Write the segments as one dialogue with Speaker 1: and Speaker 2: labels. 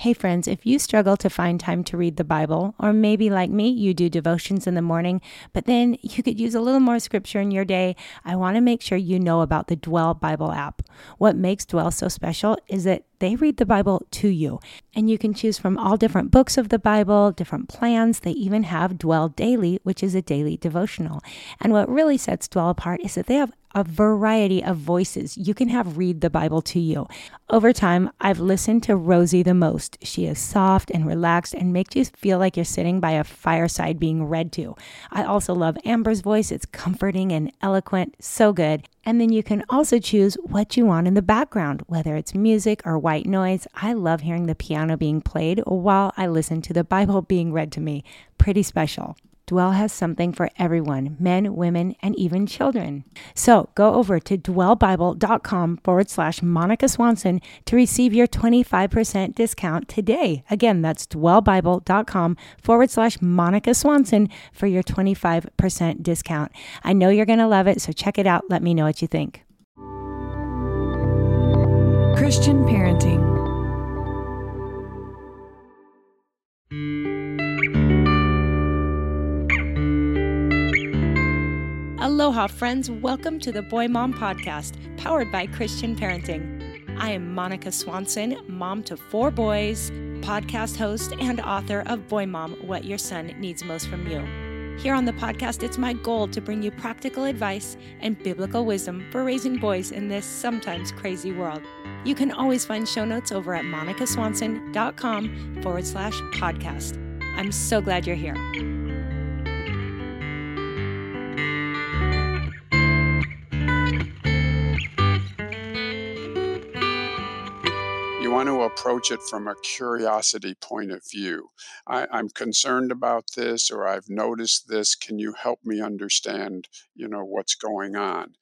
Speaker 1: Hey, friends, if you struggle to find time to read the Bible, or maybe like me, you do devotions in the morning, but then you could use a little more scripture in your day, I want to make sure you know about the Dwell Bible app. What makes Dwell so special is that they read the Bible to you. And you can choose from all different books of the Bible, different plans. They even have Dwell Daily, which is a daily devotional. And what really sets Dwell apart is that they have a variety of voices you can have read the Bible to you. Over time, I've listened to Rosie the most. She is soft and relaxed and makes you feel like you're sitting by a fireside being read to. I also love Amber's voice. It's comforting and eloquent, so good. And then you can also choose what you want in the background, whether it's music or white noise. I love hearing the piano being played while I listen to the Bible being read to me. Pretty special. Dwell has something for everyone men, women, and even children. So go over to dwellbible.com forward slash Monica Swanson to receive your 25% discount today. Again, that's dwellbible.com forward slash Monica Swanson for your 25% discount. I know you're going to love it, so check it out. Let me know what you think.
Speaker 2: Christian Parenting
Speaker 1: Aloha, friends. Welcome to the Boy Mom Podcast, powered by Christian Parenting. I am Monica Swanson, mom to four boys, podcast host, and author of Boy Mom What Your Son Needs Most from You. Here on the podcast, it's my goal to bring you practical advice and biblical wisdom for raising boys in this sometimes crazy world. You can always find show notes over at monicaswanson.com forward slash podcast. I'm so glad you're here.
Speaker 3: Want to approach it from a curiosity point of view. I, am concerned about this, or I've noticed this. Can you help me understand, you know, what's going on?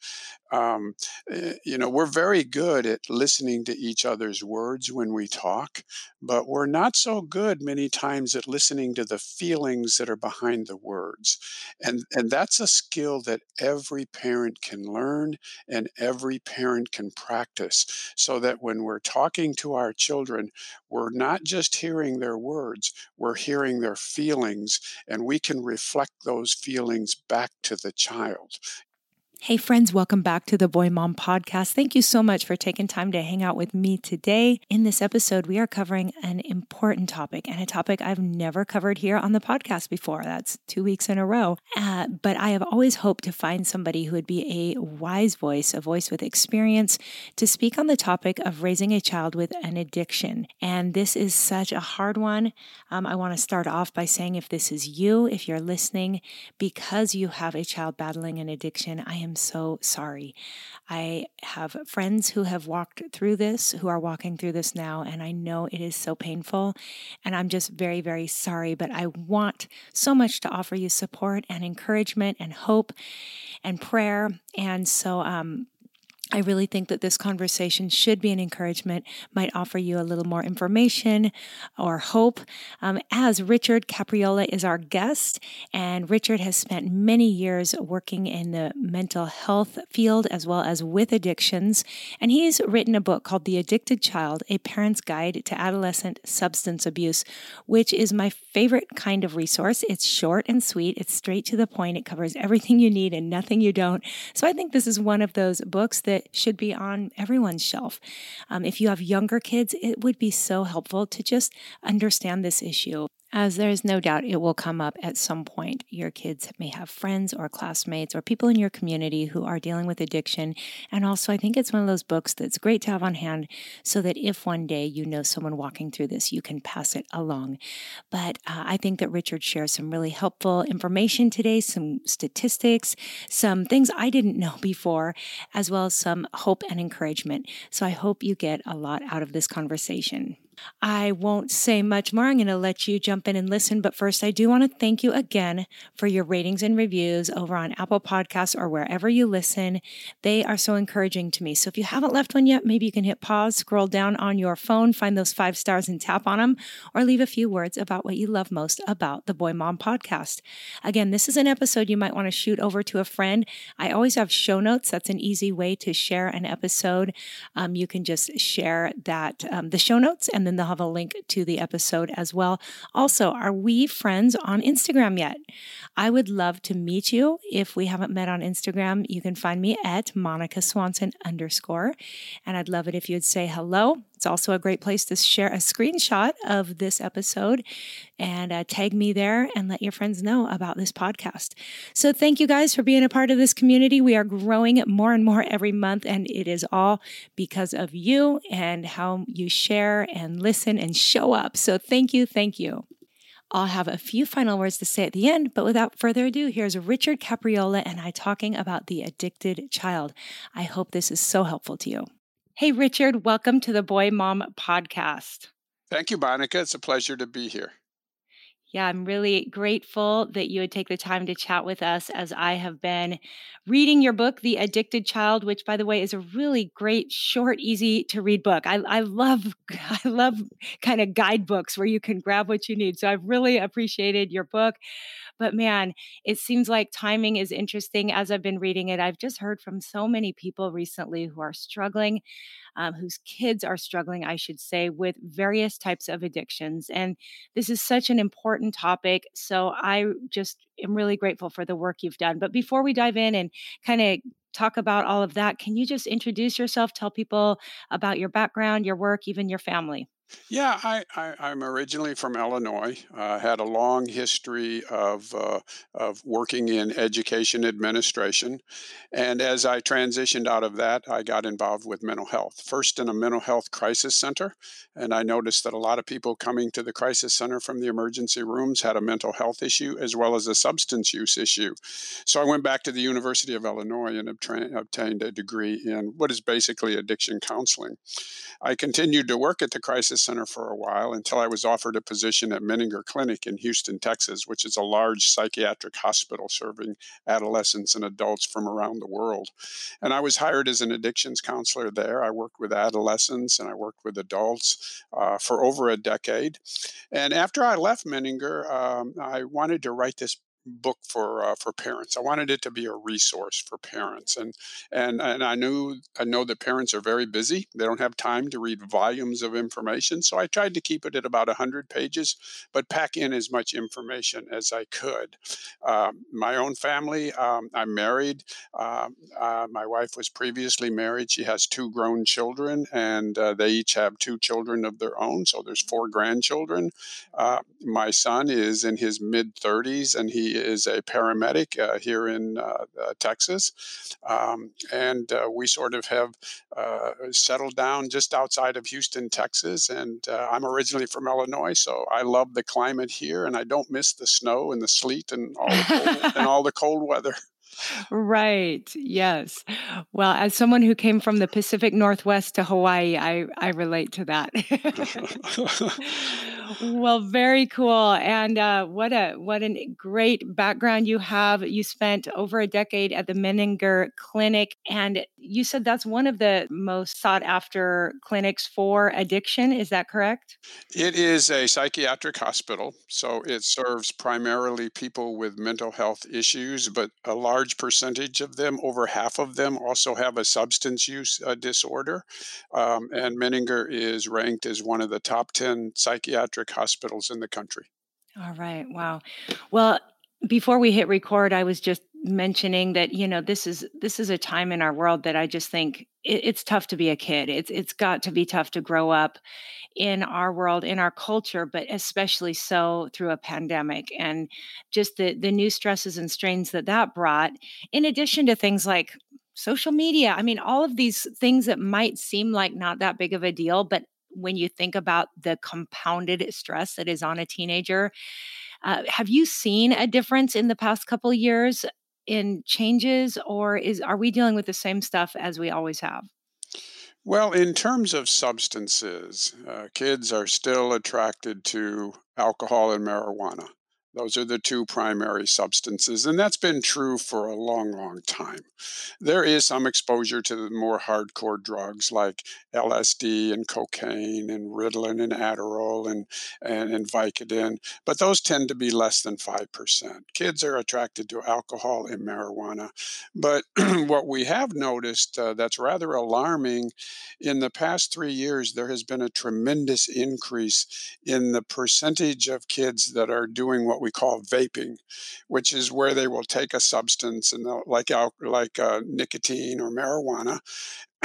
Speaker 3: Um, eh, you know, we're very good at listening to each other's words when we talk, but we're not so good many times at listening to the feelings that are behind the words. And, and that's a skill that every parent can learn and every parent can practice so that when we're talking to our children, we're not just hearing their words, we're hearing their feelings, and we can reflect those feelings back to the child.
Speaker 1: Hey, friends, welcome back to the Boy Mom Podcast. Thank you so much for taking time to hang out with me today. In this episode, we are covering an important topic and a topic I've never covered here on the podcast before. That's two weeks in a row. Uh, but I have always hoped to find somebody who would be a wise voice, a voice with experience, to speak on the topic of raising a child with an addiction. And this is such a hard one. Um, I want to start off by saying if this is you, if you're listening because you have a child battling an addiction, I am so sorry. I have friends who have walked through this, who are walking through this now, and I know it is so painful. And I'm just very, very sorry. But I want so much to offer you support and encouragement and hope and prayer. And so, um, I really think that this conversation should be an encouragement, might offer you a little more information or hope. Um, as Richard Capriola is our guest, and Richard has spent many years working in the mental health field as well as with addictions. And he's written a book called The Addicted Child A Parent's Guide to Adolescent Substance Abuse, which is my favorite kind of resource. It's short and sweet, it's straight to the point, it covers everything you need and nothing you don't. So I think this is one of those books that that should be on everyone's shelf. Um, if you have younger kids, it would be so helpful to just understand this issue as there is no doubt it will come up at some point. Your kids may have friends or classmates or people in your community who are dealing with addiction. And also, I think it's one of those books that's great to have on hand so that if one day you know someone walking through this, you can pass it along. But uh, I think that Richard shares some really helpful information today, some statistics, some things I didn't know before, as well as some hope and encouragement. So I hope you get a lot out of this conversation. I won't say much more. I'm going to let you jump in and listen. But first, I do want to thank you again for your ratings and reviews over on Apple Podcasts or wherever you listen. They are so encouraging to me. So if you haven't left one yet, maybe you can hit pause, scroll down on your phone, find those five stars and tap on them, or leave a few words about what you love most about the Boy Mom podcast. Again, this is an episode you might want to shoot over to a friend. I always have show notes. That's an easy way to share an episode. Um, you can just share that, um, the show notes, and and then they'll have a link to the episode as well. Also, are we friends on Instagram yet? I would love to meet you. If we haven't met on Instagram, you can find me at Monica Swanson underscore. And I'd love it if you'd say hello. It's also a great place to share a screenshot of this episode and uh, tag me there and let your friends know about this podcast. So, thank you guys for being a part of this community. We are growing more and more every month, and it is all because of you and how you share and listen and show up. So, thank you. Thank you. I'll have a few final words to say at the end, but without further ado, here's Richard Capriola and I talking about the addicted child. I hope this is so helpful to you. Hey, Richard, welcome to the Boy Mom podcast.
Speaker 3: Thank you, Monica. It's a pleasure to be here.
Speaker 1: Yeah, I'm really grateful that you would take the time to chat with us as I have been reading your book, The Addicted Child, which by the way is a really great, short, easy to read book. I, I love I love kind of guidebooks where you can grab what you need. So I've really appreciated your book. But man, it seems like timing is interesting as I've been reading it. I've just heard from so many people recently who are struggling, um, whose kids are struggling, I should say, with various types of addictions. And this is such an important topic. So I just am really grateful for the work you've done. But before we dive in and kind of talk about all of that, can you just introduce yourself, tell people about your background, your work, even your family?
Speaker 3: Yeah, I, I, am originally from Illinois. Uh, had a long history of uh, of working in education administration, and as I transitioned out of that, I got involved with mental health. First in a mental health crisis center, and I noticed that a lot of people coming to the crisis center from the emergency rooms had a mental health issue as well as a substance use issue. So I went back to the University of Illinois and obtra- obtained a degree in what is basically addiction counseling. I continued to work at the crisis Center for a while until I was offered a position at Menninger Clinic in Houston, Texas, which is a large psychiatric hospital serving adolescents and adults from around the world. And I was hired as an addictions counselor there. I worked with adolescents and I worked with adults uh, for over a decade. And after I left Menninger, um, I wanted to write this book for uh, for parents. I wanted it to be a resource for parents, and and and I knew I know that parents are very busy. They don't have time to read volumes of information, so I tried to keep it at about hundred pages, but pack in as much information as I could. Uh, my own family. Um, I'm married. Uh, uh, my wife was previously married. She has two grown children, and uh, they each have two children of their own. So there's four grandchildren. Uh, my son is in his mid 30s, and he is a paramedic uh, here in uh, uh, Texas. Um, and we sort of have settled down just outside of Houston, Texas. And I'm originally from Illinois, so I love the climate here, and I don't miss the snow and the sleet and all the cold, and all the cold weather.
Speaker 1: Right. Yes. Well, as someone who came from the Pacific Northwest to Hawaii, I, I relate to that. well, very cool. And uh, what a what a great background you have. You spent over a decade at the Menninger Clinic, and you said that's one of the most sought after clinics for addiction. Is that correct?
Speaker 3: It is a psychiatric hospital, so it serves primarily people with mental health issues, but a large percentage of them, over half of them, also have a substance use uh, disorder. Um, and Menninger is ranked as one of the top 10 psychiatric hospitals in the country.
Speaker 1: All right. Wow. Well, before we hit record, I was just mentioning that you know this is this is a time in our world that I just think it, it's tough to be a kid. It's it's got to be tough to grow up in our world, in our culture, but especially so through a pandemic and just the the new stresses and strains that that brought. In addition to things like social media, I mean, all of these things that might seem like not that big of a deal, but when you think about the compounded stress that is on a teenager. Uh, have you seen a difference in the past couple years in changes, or is are we dealing with the same stuff as we always have?
Speaker 3: Well, in terms of substances, uh, kids are still attracted to alcohol and marijuana. Those are the two primary substances, and that's been true for a long, long time. There is some exposure to the more hardcore drugs like LSD and cocaine and Ritalin and Adderall and, and, and Vicodin, but those tend to be less than 5%. Kids are attracted to alcohol and marijuana. But what we have noticed uh, that's rather alarming in the past three years, there has been a tremendous increase in the percentage of kids that are doing what we call vaping, which is where they will take a substance and like like uh, nicotine or marijuana,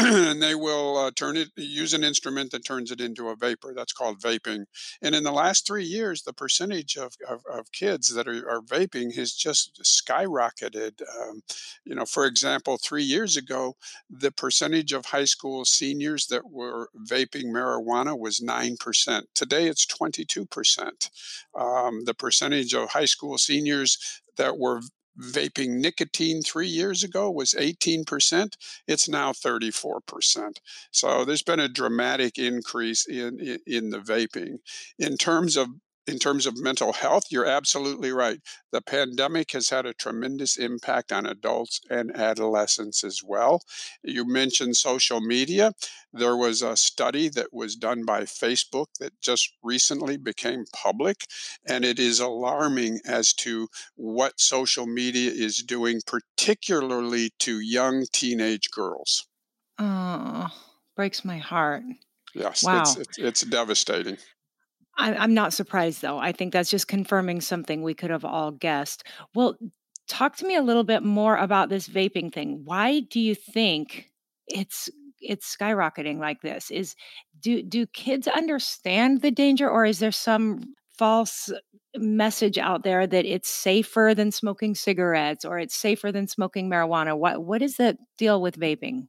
Speaker 3: and they will uh, turn it use an instrument that turns it into a vapor that's called vaping. And in the last three years the percentage of, of, of kids that are, are, vaping has just skyrocketed um, you know for example three years ago the percentage of high school seniors that were vaping marijuana was 9% today it's 22% um, the percentage of high school seniors that were vaping nicotine three years ago was 18%. It's now 34%. So there's been a dramatic increase in, in, in the vaping. In terms of in terms of mental health, you're absolutely right. The pandemic has had a tremendous impact on adults and adolescents as well. You mentioned social media. There was a study that was done by Facebook that just recently became public, and it is alarming as to what social media is doing, particularly to young teenage girls.
Speaker 1: Oh, breaks my heart.
Speaker 3: Yes,
Speaker 1: wow.
Speaker 3: it's, it's, it's devastating.
Speaker 1: I'm not surprised though. I think that's just confirming something we could have all guessed. Well, talk to me a little bit more about this vaping thing. Why do you think it's it's skyrocketing like this? Is do do kids understand the danger or is there some false message out there that it's safer than smoking cigarettes or it's safer than smoking marijuana? What what is the deal with vaping?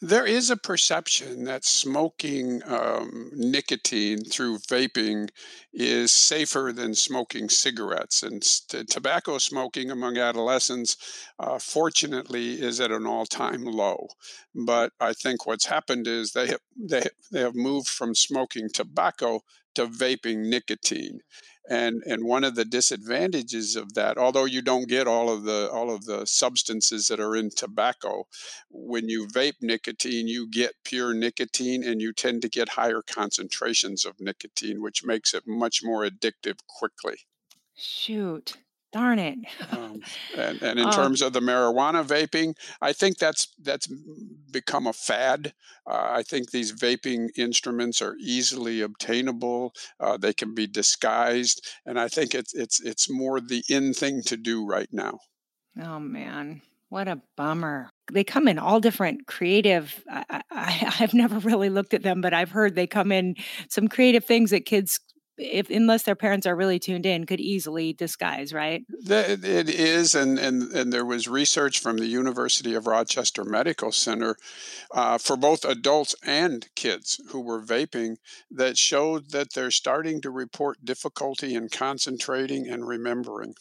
Speaker 3: There is a perception that smoking um, nicotine through vaping is safer than smoking cigarettes. And tobacco smoking among adolescents, uh, fortunately, is at an all time low. But I think what's happened is they have, they, they have moved from smoking tobacco to vaping nicotine and and one of the disadvantages of that although you don't get all of the all of the substances that are in tobacco when you vape nicotine you get pure nicotine and you tend to get higher concentrations of nicotine which makes it much more addictive quickly.
Speaker 1: Shoot Darn it.
Speaker 3: um, and, and in uh, terms of the marijuana vaping, I think that's that's become a fad. Uh, I think these vaping instruments are easily obtainable. Uh, they can be disguised, and I think it's it's it's more the in thing to do right now.
Speaker 1: Oh man, what a bummer. They come in all different creative. I, I, have never really looked at them, but I've heard they come in some creative things that kids if unless their parents are really tuned in, could easily disguise, right?
Speaker 3: It is, and and and there was research from the University of Rochester Medical Center uh, for both adults and kids who were vaping that showed that they're starting to report difficulty in concentrating and remembering.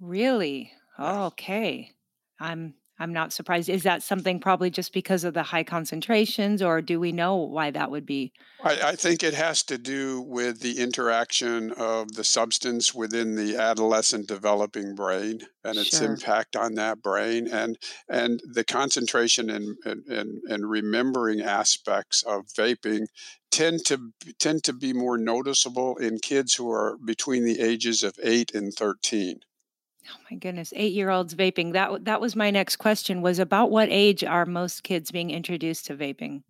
Speaker 1: Really? okay. I'm I'm not surprised. Is that something probably just because of the high concentrations, or do we know why that would be?
Speaker 3: I, I, think it has to do with the interaction of the substance within the adolescent developing brain and its sure. impact on that brain, and and the concentration and, and, and remembering aspects of vaping tend to tend to be more noticeable in kids who are between the ages of eight and thirteen.
Speaker 1: Oh my goodness, eight-year-olds vaping. That that was my next question. Was about what age are most kids being introduced to vaping?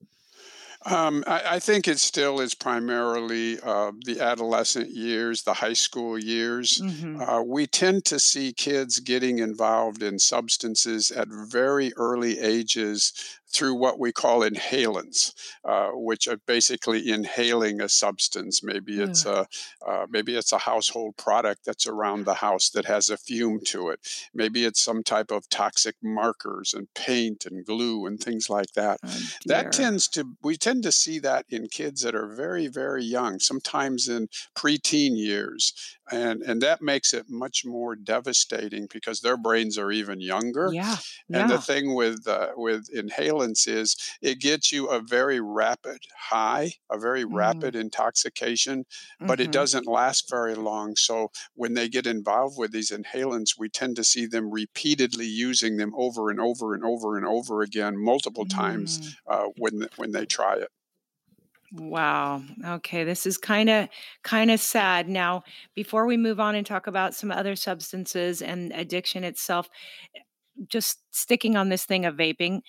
Speaker 3: Um, I, I, think it still is primarily uh, the adolescent years, the high school years. Mm-hmm. Uh, we tend to see kids getting involved in substances at very early ages through what we call inhalants, uh, which are basically inhaling a substance. Maybe it's mm. a uh, maybe it's a household product that's around the house that has a fume to it. Maybe it's some type of toxic markers and paint and glue and things like that. Oh, that tends to we tend to see that in kids that are very very young, sometimes in preteen years. And and that makes it much more devastating because their brains are even younger.
Speaker 1: Yeah.
Speaker 3: And the thing with uh, with inhalants is it gets you a very rapid high, a very
Speaker 1: Mm.
Speaker 3: rapid intoxication, but it
Speaker 1: hmm
Speaker 3: doesn't last very long. So when they get involved with these inhalants, we tend to see them repeatedly using them over and over and over and over again, multiple times
Speaker 1: Mm.
Speaker 3: uh, when when they try it.
Speaker 1: Wow. Okay, this is kind of kind of sad. Now, before we move on and talk about some other substances and addiction itself, just sticking on this thing of vaping,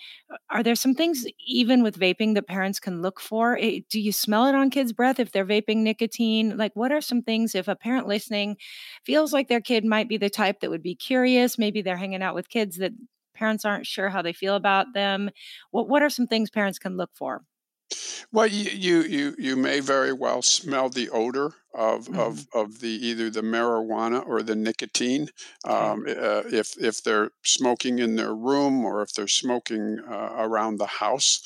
Speaker 1: are there some things even with vaping that parents can look for? Eh, do you smell it on kids' breath if they're vaping nicotine? Like what are some things if a parent listening feels like their kid might be the type that would be curious, maybe they're hanging out with kids that parents aren't sure how they feel about them. What what are some things parents can look for?
Speaker 3: Well, you you you you may very well smell the odor of
Speaker 1: Mhm.
Speaker 3: of of the either the marijuana or the nicotine.
Speaker 1: Okay.
Speaker 3: Um, uh, if if they're smoking in their room or if they're smoking uh, around the house,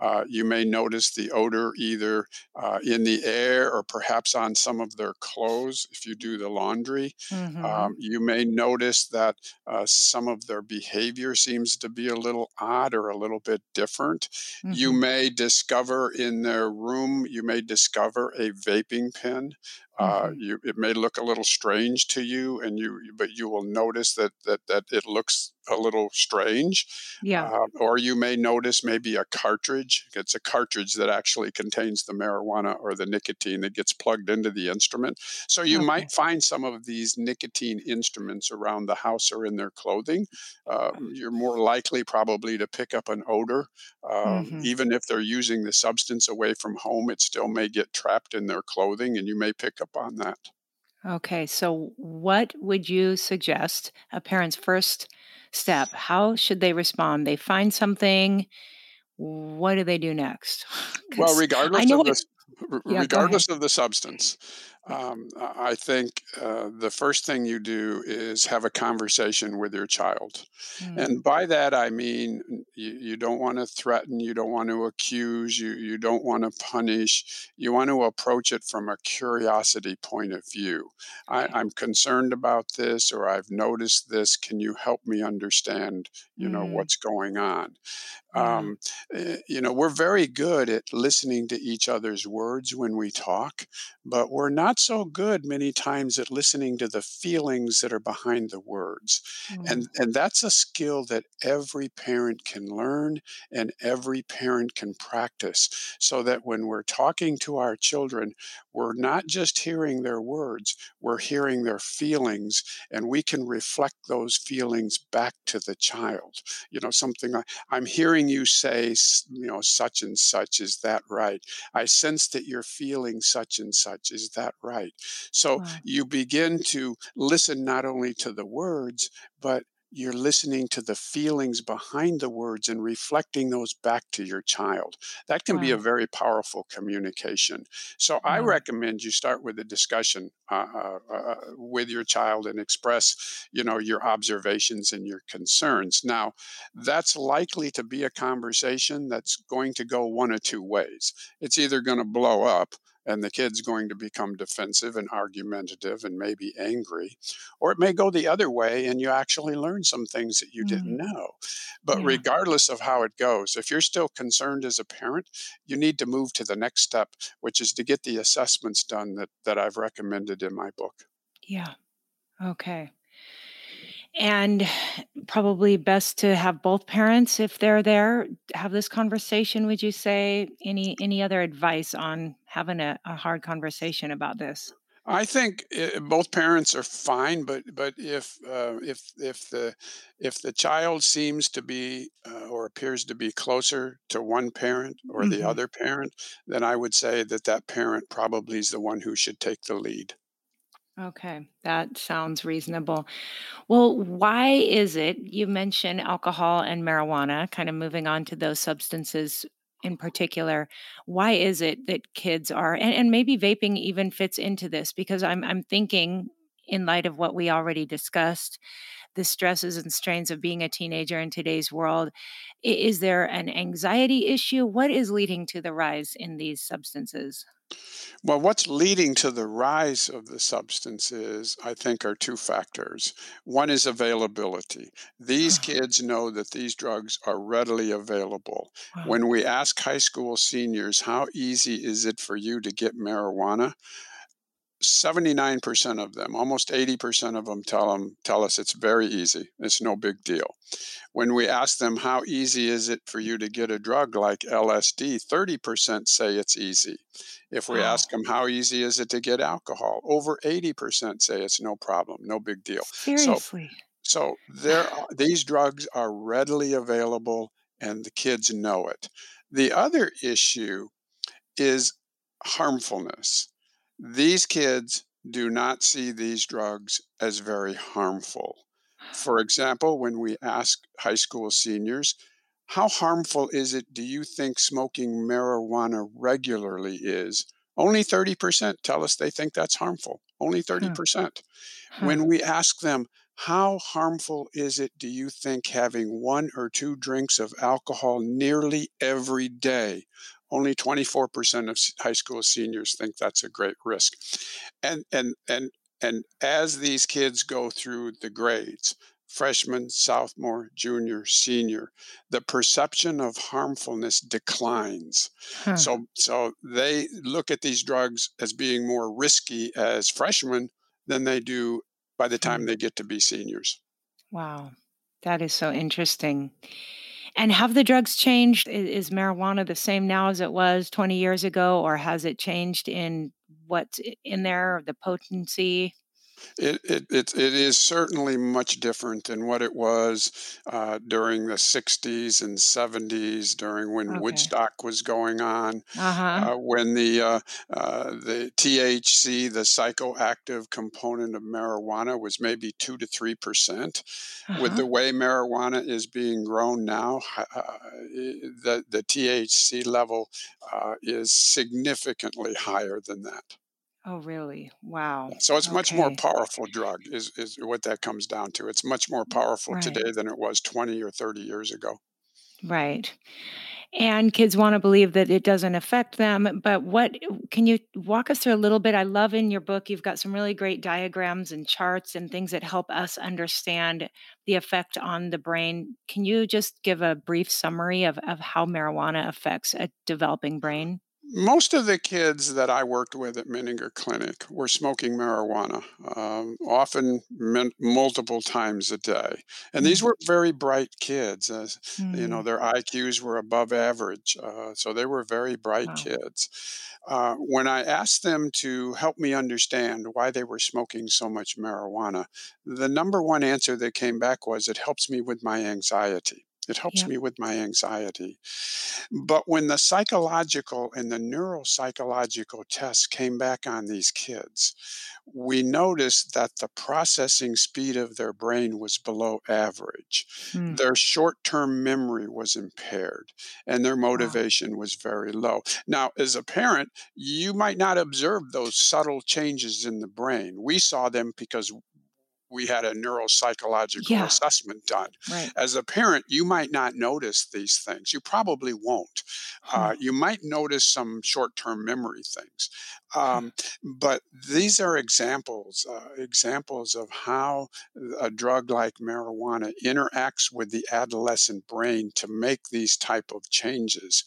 Speaker 3: uh, you may notice the odor either uh, in the air or perhaps on some of their clothes if you do the laundry.
Speaker 1: Mhm.
Speaker 3: Um, you may notice that uh, some of their behavior seems to be a little odd or a little bit different you
Speaker 1: Mhm.
Speaker 3: may discover in their room, you may discover a vaping pen. Uh,
Speaker 1: Mhm.
Speaker 3: you, it may look a little strange to you, and you, but you will notice that that that it looks a little strange.
Speaker 1: Yeah.
Speaker 3: Uh, or you may notice maybe a cartridge. It's a cartridge that actually contains the marijuana or the nicotine that gets plugged into the instrument. So you
Speaker 1: Okay.
Speaker 3: might find some of these nicotine instruments around the house or in their clothing. Uh, you're more likely probably to pick up an odor um,
Speaker 1: Mhm.
Speaker 3: even if they're using the substance away from home, it still may get trapped in their clothing, and you may pick up on that.
Speaker 1: Okay. So, what would you suggest a parent's first step? How should they respond? They find something. What do they do next?
Speaker 3: Well, regardless of
Speaker 1: it.
Speaker 3: this,
Speaker 1: Yeah.
Speaker 3: Regardless of the substance, um, I think uh, the first thing you do is have a conversation with your child.
Speaker 1: Mm,
Speaker 3: And by that, I mean you, you don't want to threaten, you don't want to accuse, you, you don't want to punish. You want to approach it from a curiosity point of view. I. I'm concerned about this, or I've noticed this. Can you help me understand, you know,
Speaker 1: Mm,
Speaker 3: what's going on?
Speaker 1: yeah.
Speaker 3: Um, eh, you know, we're very good at listening to each other's words when we talk, but we're not so good many times at listening to the feelings that are behind the words.
Speaker 1: Mm,
Speaker 3: And and that's a skill that every parent can learn and every parent can practice so that when we're talking to our children, we're not just hearing their words, we're hearing their feelings and we can reflect those feelings back to the child. You know, something like I'm hearing you say, you know, such and such. Is that right? I sense that you're feeling such and such. Is that right? So
Speaker 1: wow.
Speaker 3: you begin to listen not only to the words, but you're listening to the feelings behind the words and reflecting those back to your child. That can be a very powerful communication. So I recommend you start with a discussion uh, uh, uh, with your child and express, you know, your observations and your concerns. Now, that's likely to be a conversation that's going to go one of two ways. It's either going to blow up and the kid's going to become defensive and argumentative and maybe angry, or it may go the other way and you actually learn some things that you didn't
Speaker 1: Mm,
Speaker 3: know. But
Speaker 1: yeah.
Speaker 3: regardless of how it goes, if you're still concerned as a parent, you need to move to the next step, which is to get the assessments done that, that I've recommended in my book.
Speaker 1: Yeah. Okay. And probably best to have both parents if they're there have this conversation. Would you say any any other advice on having a, a hard conversation about this?
Speaker 3: I think uh, both parents are fine, but but if uh, if if the if the child seems to be uh, or appears to be closer to one parent or the
Speaker 1: hmm
Speaker 3: other parent, then I would say that that parent probably is the one who should take the lead.
Speaker 1: Okay, that sounds reasonable. Well, why is it you mentioned alcohol and marijuana, kind of moving on to those substances in particular. Why is it that kids are and, and maybe vaping even fits into this because I'm I'm thinking in light of what we already discussed, the stresses and strains of being a teenager in today's world, is there an anxiety issue? What is leading to the rise in these substances?
Speaker 3: Well, what's leading to the rise of the substances, I think, are two factors. One is availability. These uh-huh. kids know that these drugs are readily available.
Speaker 1: Wow.
Speaker 3: When we ask high school seniors, how easy is it for you to get marijuana? 79% of them, almost 80% of them tell them tell us it's very easy. It's no big deal. When we ask them how easy is it for you to get a drug like LSD, 30% say it's easy. If we
Speaker 1: Wow.
Speaker 3: ask them how easy is it to get alcohol, over 80% say it's no problem, no big deal. So
Speaker 1: Seriously.
Speaker 3: so there are, these drugs are readily available and the kids know it. The other issue is harmfulness. These kids do not see these drugs as very harmful. For example, when we ask high school seniors, how harmful is it, do you think smoking marijuana regularly is? Only 30% tell us they think that's harmful. Only 30%.
Speaker 1: Huh.
Speaker 3: When we ask them, how harmful is it, do you think, having one or two drinks of alcohol nearly every day? Only 24% of high school seniors think that's a great risk. And and and and as these kids go through the grades, freshman, sophomore, junior, senior, the perception of harmfulness declines.
Speaker 1: Huh.
Speaker 3: So so they look at these drugs as being more risky as freshmen than they do by the time
Speaker 1: Mm.
Speaker 3: they get to be seniors.
Speaker 1: Wow. That is so interesting. And have the drugs changed? Is marijuana the same now as it was 20 years ago, or has it changed in what's in there, the potency?
Speaker 3: It, it, it, it is certainly much different than what it was uh, during the 60s and 70s, during when
Speaker 1: Okay.
Speaker 3: Woodstock was going on,
Speaker 1: Uh huh.
Speaker 3: uh, when the, uh, uh, the THC, the psychoactive component of marijuana, was maybe 2 to 3%.
Speaker 1: Uh
Speaker 3: With the way marijuana is being grown now, uh, the, the THC level uh, is significantly higher than that.
Speaker 1: Oh, really? Wow.
Speaker 3: So it's much more powerful drug is is what that comes down to. It's much more powerful
Speaker 1: Right.
Speaker 3: today than it was 20 or 30 years ago.
Speaker 1: Right. And kids want to believe that it doesn't affect them. But what can you walk us through a little bit? I love in your book, you've got some really great diagrams and charts and things that help us understand the effect on the brain. Can you just give a brief summary of, of how marijuana affects a developing brain?
Speaker 3: Most of the kids that I worked with at Menninger Clinic were smoking marijuana, um, often min- multiple times a day. And these
Speaker 1: Mm,
Speaker 3: were very bright kids. Uh, you know,
Speaker 1: mm,
Speaker 3: their IQs were above average. Uh, so they were very bright
Speaker 1: wow.
Speaker 3: kids. Uh, when I asked them to help me understand why they were smoking so much marijuana, the number one answer that came back was it helps me with my anxiety. It helps
Speaker 1: Yep.
Speaker 3: me with my anxiety. But when the psychological and the neuropsychological tests came back on these kids, we noticed that the processing speed of their brain was below average.
Speaker 1: Mm,
Speaker 3: Their short term memory was impaired and their
Speaker 1: wow.
Speaker 3: motivation was very low. Now, as a parent, you might not observe those subtle changes in the brain. We saw them because we had a neuropsychological
Speaker 1: Yeah.
Speaker 3: assessment done.
Speaker 1: Right.
Speaker 3: As a parent, you might not notice these things. You probably won't.
Speaker 1: Huh.
Speaker 3: Uh, you might notice some short term memory things.
Speaker 1: Huh.
Speaker 3: Um, but these are examples, uh, examples of how a drug like marijuana interacts with the adolescent brain to make these type of changes.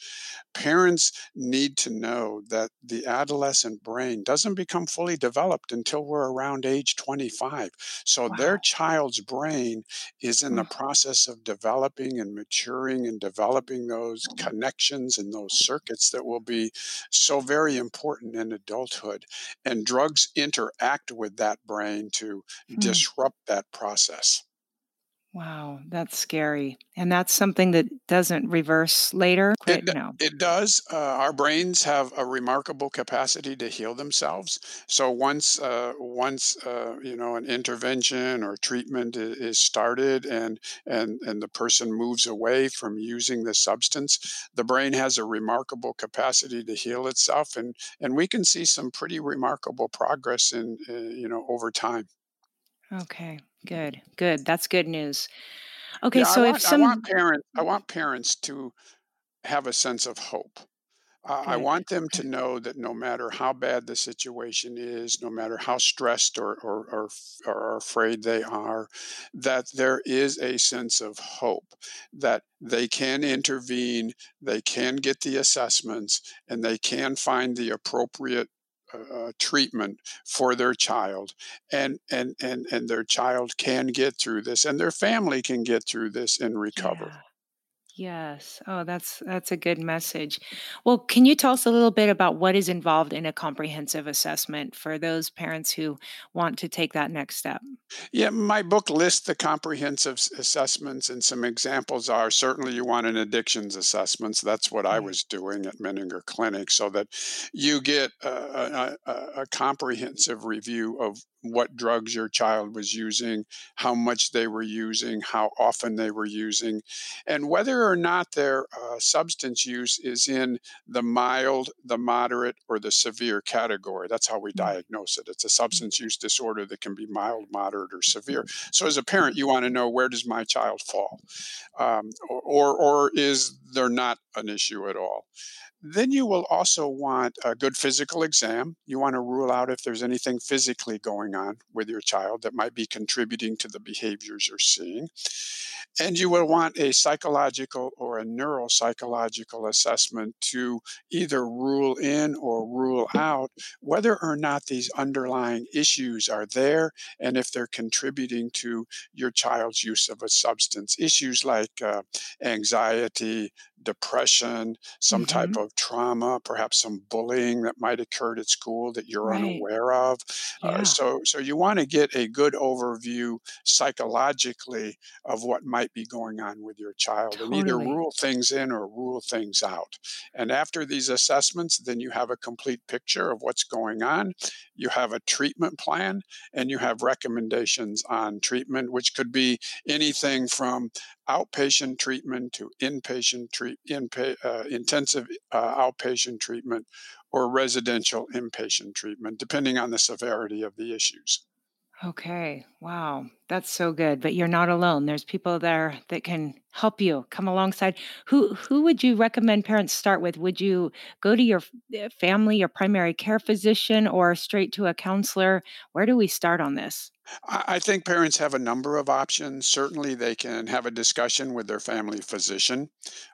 Speaker 3: Parents need to know that the adolescent brain doesn't become fully developed until we're around age 25. So their child's brain is in the process of developing and maturing and developing those connections and those circuits that will be so very important in adulthood. And drugs interact with that brain to
Speaker 1: Hmm.
Speaker 3: disrupt that process.
Speaker 1: Wow, that's scary. And that's something that doesn't reverse later?
Speaker 3: It,
Speaker 1: Quit?
Speaker 3: d-
Speaker 1: No.
Speaker 3: it does. Uh, our brains have a remarkable capacity to heal themselves. So once, uh, once uh, you know, an intervention or treatment is started, and and and the person moves away from using the substance, the brain has a remarkable capacity to heal itself, and and we can see some pretty remarkable progress in, uh, you know, over time.
Speaker 1: Okay, good, good. That's good news. Okay,
Speaker 3: Yeah,
Speaker 1: so if
Speaker 3: want I want
Speaker 1: some
Speaker 3: parents I want parents to have a sense of hope. Uh, I want them to know that no matter how bad the situation is, no matter how stressed or, or, or, or afraid they are, that there is a sense of hope that they can intervene, they can get the assessments, and they can find the appropriate uh, treatment for their child and and and and their child can get through this and their family can get through this and recover
Speaker 1: Yeah. Yes. Oh, that's that's a good message. Well, can you tell us a little bit about what is involved in a comprehensive assessment for those parents who want to take that next step?
Speaker 3: Yeah, my book lists the comprehensive assessments, and some examples are certainly you want an addictions assessments. That's what I
Speaker 1: Mm,
Speaker 3: was doing at Menninger Clinic, so that you get a, a a comprehensive review of what drugs your child was using, how much they were using, how often they were using, and whether or not their uh, substance use is in the mild, the moderate, or the severe category. That's how we
Speaker 1: mm,
Speaker 3: diagnose it. It's a
Speaker 1: mm.
Speaker 3: substance use disorder that can be mild, moderate, or severe. So, as a parent, you want to know where does my child fall, um, or, or or is there not an issue at all? Then you will also want a good physical exam. You want to rule out if there's anything physically going on with your child that might be contributing to the behaviors you're seeing. And you will want a psychological or a neuropsychological assessment to either rule in or rule out whether or not these underlying issues are there and if they're contributing to your child's use of a substance. Issues like uh, anxiety, depression, some type
Speaker 1: Mhm.
Speaker 3: of trauma, perhaps some bullying that might occurred at school that you're
Speaker 1: Right.
Speaker 3: unaware of. Uh, so, so you want to get a good overview psychologically of what might be going on with your child and either rule things in or rule things out. And after these assessments, then you have a complete picture of what's going on. You have a treatment plan and you have recommendations on treatment, which could be anything from outpatient treatment to inpatient treat, inpa- uh, intensive uh, outpatient treatment or residential inpatient treatment, depending on the severity of the issues.
Speaker 1: Okay. Wow. That's so good. But you're not alone. There's people there that can help you come alongside. Who who would you recommend parents start with? Would you go to your uh, family, your primary care physician, or straight to a counselor? Where do we start on this?
Speaker 3: I think parents have a number of options. Certainly, they can have a discussion with their family physician,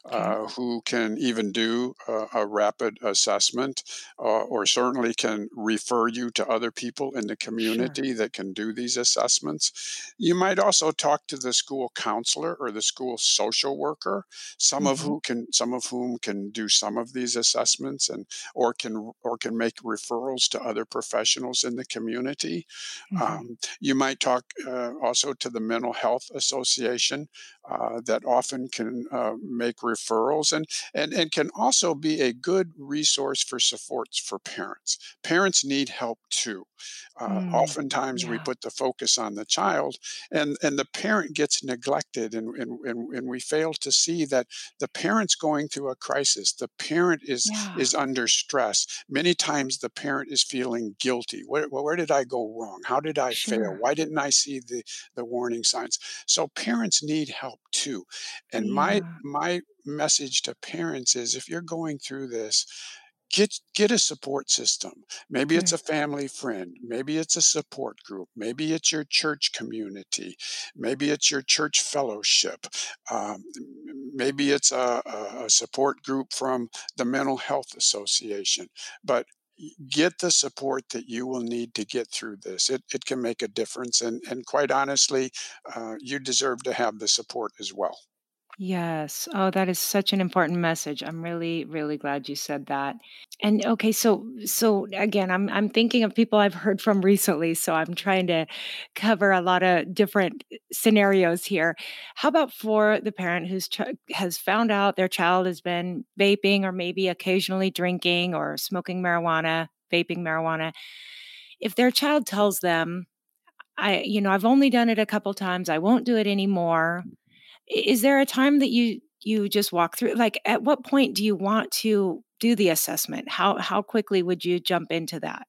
Speaker 1: Okay.
Speaker 3: uh, who can even do a, a rapid assessment, uh, or certainly can refer you to other people in the
Speaker 1: Sure.
Speaker 3: community that can do these assessments. You might also talk to the school counselor or the school social worker, some of
Speaker 1: hmm
Speaker 3: who can, some of whom can do some of these assessments, and or can or can make referrals to other professionals in the community.
Speaker 1: hmm
Speaker 3: Um, you might talk uh, also to the Mental Health Association uh, that often can uh, make referrals and, and, and can also be a good resource for supports for parents. Parents need help too. Uh,
Speaker 1: Mm.
Speaker 3: oftentimes we put the focus on the child and, and the parent gets neglected and, and, and, and we fail to see that the parent's going through a crisis. The parent is,
Speaker 1: Yeah.
Speaker 3: is under stress. Many times the parent is feeling guilty. Where, where did I go wrong? How did I fail? Why didn't I see the, the warning signs? So parents need help too. And my
Speaker 1: Yeah.
Speaker 3: my message to parents is if you're going through this, get get a support system. Maybe it's a family friend, maybe it's a support group, maybe it's your church community, maybe it's your church fellowship, um, maybe it's a, a support group from the Mental Health Association. But get the support that you will need to get through this. It, it can make a difference. And, and quite honestly, uh, you deserve to have the support as well.
Speaker 1: Yes. Oh, that is such an important message. I'm really, really glad you said that. And okay, so so again, I'm I'm thinking of people I've heard from recently, so I'm trying to cover a lot of different uh, scenarios here. How about for the parent who's ch- has found out their child has been vaping or maybe occasionally drinking or smoking marijuana, vaping marijuana. If their child tells them, I you know, I've only done it a couple times, I won't do it anymore is there a time that you you just walk through like, at what point do you want to do the assessment? How how quickly would you jump into that?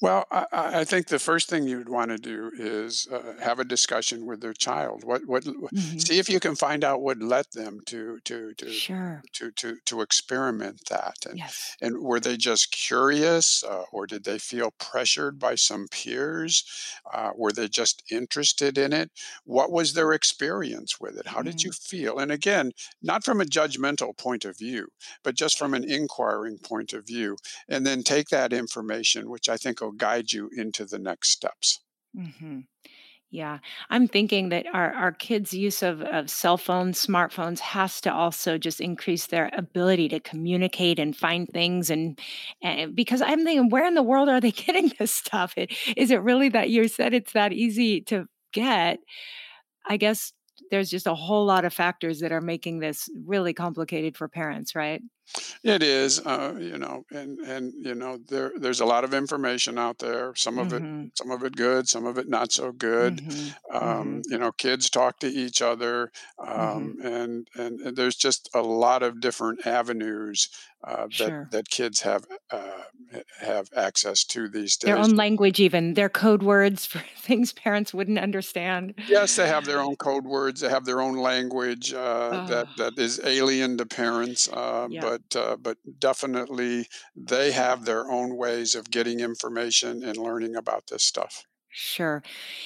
Speaker 3: Well, I, I think the first thing you'd want to do is uh, have a discussion with their child. What what
Speaker 1: hmm
Speaker 3: see if you can find out what led them to to to
Speaker 1: Sure.
Speaker 3: to to to experiment that and
Speaker 1: Yes.
Speaker 3: and were they just curious uh, or did they feel pressured by some peers uh, were they just interested in it what was their experience with it how did you
Speaker 1: Mm,
Speaker 3: feel and again not from a judgmental point of view but just from an inquiring point of view and then take that information, which I think will guide you into the next steps.
Speaker 1: mhm. Yeah, I'm thinking that our our kids' use of of cell phones, smartphones has to also just increase their ability to communicate and find things and, and because I'm thinking, where in the world are they getting this stuff? It, is it really that you said it's that easy to get? I guess there's just a whole lot of factors that are making this really complicated for parents, right?
Speaker 3: It is, uh, you know, and and you know, there there's a lot of information out there. Some of it,
Speaker 1: Mhm.
Speaker 3: some of it good, some of it not so good.
Speaker 1: Mhm.
Speaker 3: Um,
Speaker 1: Mhm.
Speaker 3: you know, kids talk to each other,
Speaker 1: Mhm.
Speaker 3: um, and, and and there's just a lot of different avenues uh, that
Speaker 1: Sure.
Speaker 3: that kids have uh, have access to these days.
Speaker 1: Their own language even, their code words for things parents wouldn't understand.
Speaker 3: Yes, they have their own code words. They have their own language uh, that that is alien to parents, uh,
Speaker 1: yep.
Speaker 3: but uh, but definitely they have their own ways of getting information and learning about this stuff.
Speaker 1: Sure.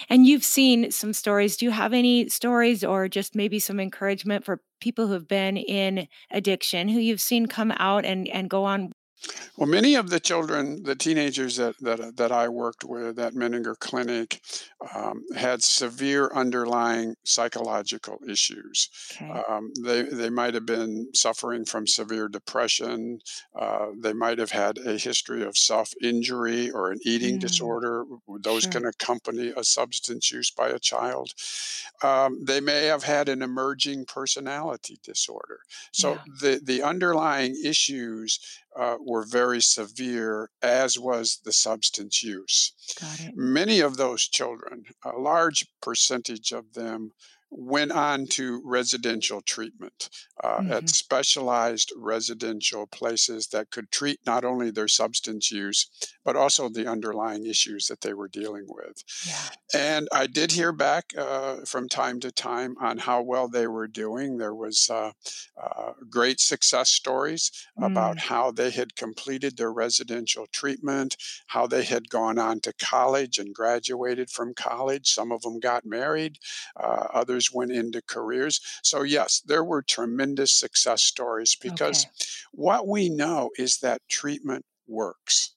Speaker 1: And you've seen some stories. Do you have any stories or just maybe some encouragement for people who have been in addiction who you've seen come out and and go on?
Speaker 3: Well, many of the children, the teenagers that that, that I worked with at Menninger Clinic, um, had severe underlying psychological issues.
Speaker 1: Okay.
Speaker 3: Um, they they might have been suffering from severe depression. Uh, they might have had a history of self injury or an eating
Speaker 1: Mm,
Speaker 3: disorder. Those
Speaker 1: sure.
Speaker 3: can accompany a substance use by a child. Um, they may have had an emerging personality disorder. So
Speaker 1: Yeah,
Speaker 3: the the underlying issues uh, were very severe, as was the substance use. Many of those children, a large percentage of them, went on to residential treatment uh, at
Speaker 1: Mhm.
Speaker 3: specialized residential places that could treat not only their substance use, but also the underlying issues that they were dealing with.
Speaker 1: Yeah.
Speaker 3: And I did hear back uh, from time to time on how well they were doing. There was uh, uh, great success stories about
Speaker 1: Mm,
Speaker 3: how they had completed their residential treatment, how they had gone on to college and graduated from college. Some of them got married, uh, others went into careers. So, yes, there were tremendous success stories because
Speaker 1: okay.
Speaker 3: what we know is that treatment works.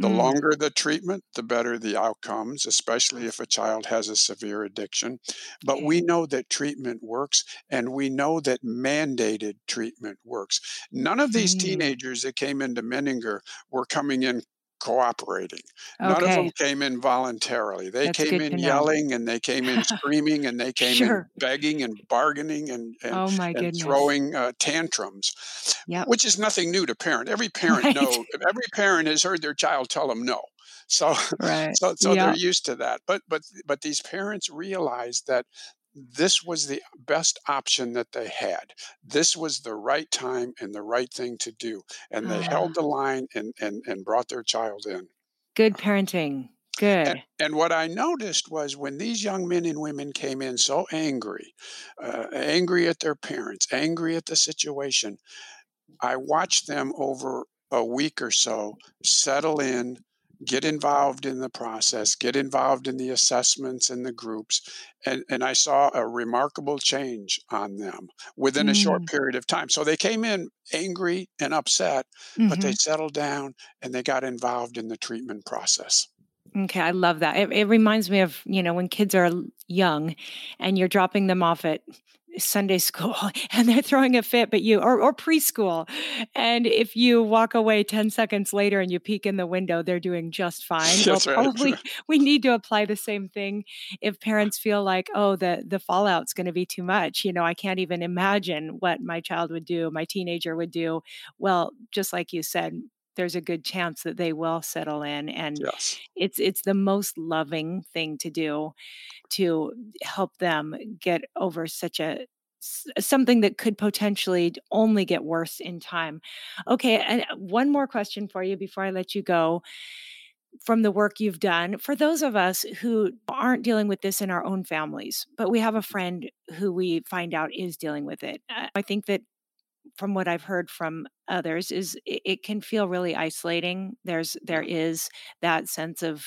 Speaker 3: The
Speaker 1: Mm,
Speaker 3: longer the treatment, the better the outcomes, especially if a child has a severe addiction. But we know that treatment works, and we know that mandated treatment works. None of these
Speaker 1: Mm,
Speaker 3: teenagers that came into Menninger were coming in cooperating. None of them came in voluntarily. They
Speaker 1: That's
Speaker 3: came in yelling and they came in screaming and they came in begging and bargaining and and
Speaker 1: Oh my
Speaker 3: and throwing uh, tantrums
Speaker 1: Yep.
Speaker 3: which is nothing new to parent. Every parent
Speaker 1: Right.
Speaker 3: know every parent has heard their child tell them no. So
Speaker 1: Right.
Speaker 3: so so they're used to that. But but but these parents realized that this was the best option that they had. This was the right time and the right thing to do. And they held
Speaker 1: Ah,
Speaker 3: the line and and and brought their child in.
Speaker 1: good parenting.
Speaker 3: And,
Speaker 1: Good.
Speaker 3: and what I noticed was when these young men and women came in so angry, uh, angry at their parents, angry at the situation, I watched them over a week or so settle in, get involved in the process, get involved in the assessments and the groups, and, and I saw a remarkable change on them within a short
Speaker 1: Mm,
Speaker 3: period of time. So they came in angry and upset, but they
Speaker 1: mhm.
Speaker 3: settled down and they got involved in the treatment process.
Speaker 1: Okay, I love that. It, it reminds me of, you know, when kids are young and you're dropping them off at Sunday school and they're throwing a fit, but you, or, or preschool. And if you walk away 10 seconds later and you peek in the window, they're doing just fine. Well,
Speaker 3: That's right.
Speaker 1: probably we need to apply the same thing if parents feel like, oh, the, the fallout's going to be too much. You know, I can't even imagine what my child would do, my teenager would do. Well, just like you said, there's a good chance that they will settle in and
Speaker 3: yes.
Speaker 1: it's it's the most loving thing to do to help them get over such a something that could potentially only get worse in time. Okay, and uh, one more question for you before I let you go. from the work you've done for those of us who aren't dealing with this in our own families, but we have a friend who we find out is dealing with it. I think that from what I've heard from others is it, it, can feel really isolating. There's there is that sense of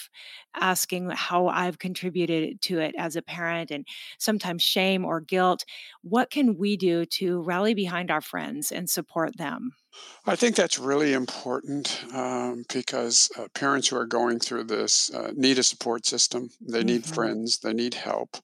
Speaker 1: asking how I've contributed to it as a parent and sometimes shame or guilt. What can we do to rally behind our friends and support them?
Speaker 3: I think that's really important um, because uh, parents who are going through this uh, need a support system. They mm-hmm. need friends. They need help.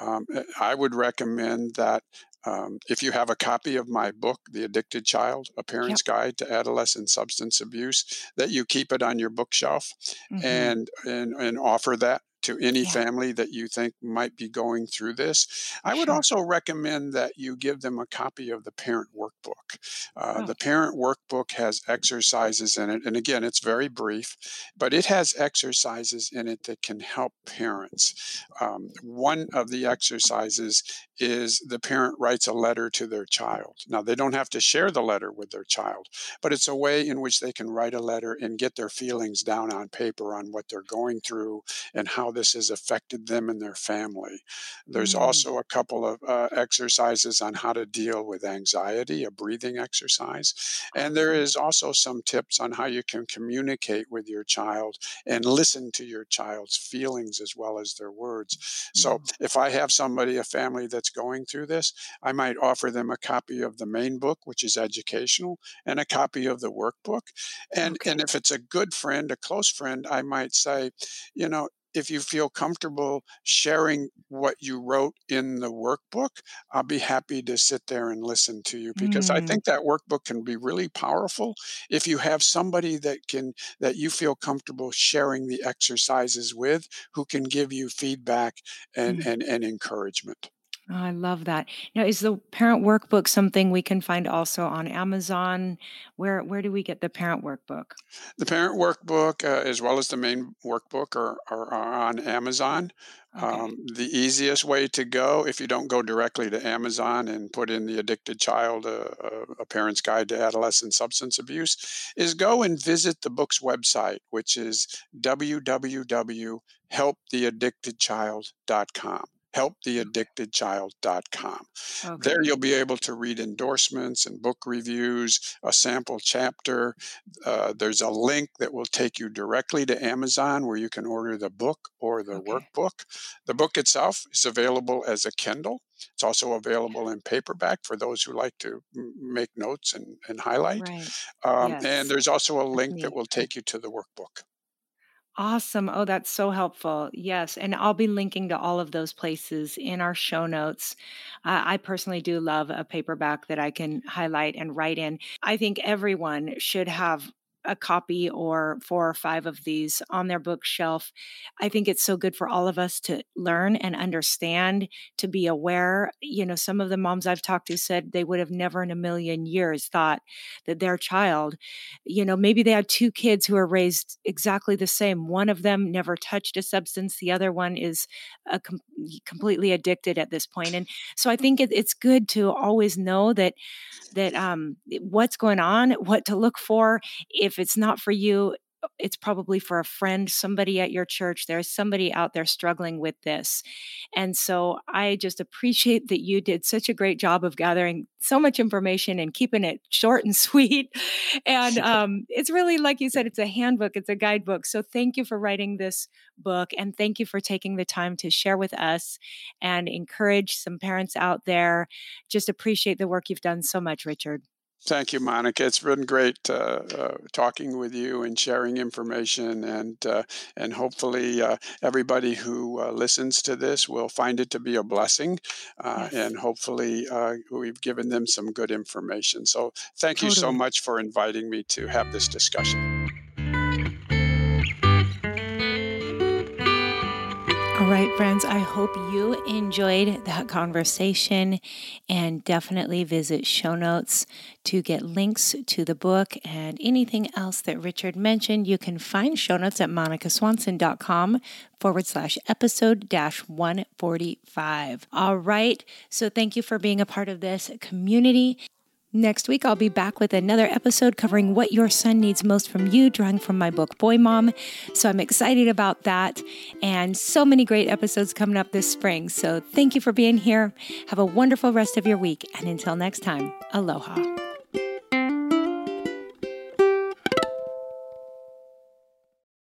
Speaker 3: Um, I would recommend that um, if you have a copy of my book, The Addicted Child, A Parent's yep. Guide to Adolescent Substance Abuse, that you keep it on your bookshelf mm-hmm. and, and and offer that to any yeah. family that you think might be going through this. I would also recommend that you give them a copy of the parent workbook. Uh, oh. The parent workbook has exercises in it. And again, it's very brief, but it has exercises in it that can help parents. Um, one of the exercises is the parent writes a letter to their child. Now, they don't have to share the letter with their child, but it's a way in which they can write a letter and get their feelings down on paper on what they're going through and how this has affected them and their family. There's mm. also a couple of uh, exercises on how to deal with anxiety, a breathing exercise. And there is also some tips on how you can communicate with your child and listen to your child's feelings as well as their words. Mm. So if I have somebody, a family that's going through this, I might offer them a copy of the main book, which is educational, and a copy of the workbook. And, okay. and if it's a good friend, a close friend, I might say, you know, if you feel comfortable sharing what you wrote in the workbook, I'll be happy to sit there and listen to you because mm. I think that workbook can be really powerful if you have somebody that can that you feel comfortable sharing the exercises with who can give you feedback and mm. and, and encouragement.
Speaker 1: Oh, I love that. Now, is the parent workbook something we can find also on Amazon? Where where do we get the parent workbook?
Speaker 3: The parent workbook, uh, as well as the main workbook, are, are, are on Amazon. Okay. Um, the easiest way to go, if you don't go directly to Amazon and put in the addicted child, uh, uh, a parent's guide to adolescent substance abuse, is go and visit the book's website, which is www.helptheaddictedchild.com helptheaddictedchild.com. Okay. There you'll be able to read endorsements and book reviews, a sample chapter. Uh, there's a link that will take you directly to Amazon where you can order the book or the okay. workbook. The book itself is available as a Kindle. It's also available in paperback for those who like to make notes and, and highlight. Right. Um, yes. And there's also a link that will take you to the workbook.
Speaker 1: Awesome. Oh, that's so helpful. Yes. And I'll be linking to all of those places in our show notes. Uh, I personally do love a paperback that I can highlight and write in. I think everyone should have a copy or four or five of these on their bookshelf. I think it's so good for all of us to learn and understand, to be aware. You know, some of the moms I've talked to said they would have never in a million years thought that their child, you know, maybe they had two kids who are raised exactly the same. One of them never touched a substance, the other one is a com- completely addicted at this point. And so I think it, it's good to always know that that um, what's going on, what to look for. If it's not for you, it's probably for a friend, somebody at your church. There's somebody out there struggling with this. And so I just appreciate that you did such a great job of gathering so much information and keeping it short and sweet. And um, it's really, like you said, it's a handbook, it's a guidebook. So thank you for writing this book. And thank you for taking the time to share with us and encourage some parents out there. Just appreciate the work you've done so much, Richard.
Speaker 3: Thank you, Monica. It's been great uh, uh, talking with you and sharing information, and uh, and hopefully uh, everybody who uh, listens to this will find it to be a blessing, uh, yes. and hopefully we've given them some good information. So, thank totally. you so much for inviting me to have this discussion.
Speaker 1: All right, friends, I hope you enjoyed that conversation and definitely visit show notes to get links to the book and anything else that Richard mentioned. You can find show notes at monicaswanson.com forward slash episode dash 145. All right, so thank you for being a part of this community. Next week, I'll be back with another episode covering what your son needs most from you, drawing from my book, Boy Mom. So I'm excited about that and so many great episodes coming up this spring. So thank you for being here. Have a wonderful rest of your week. And until next time, aloha.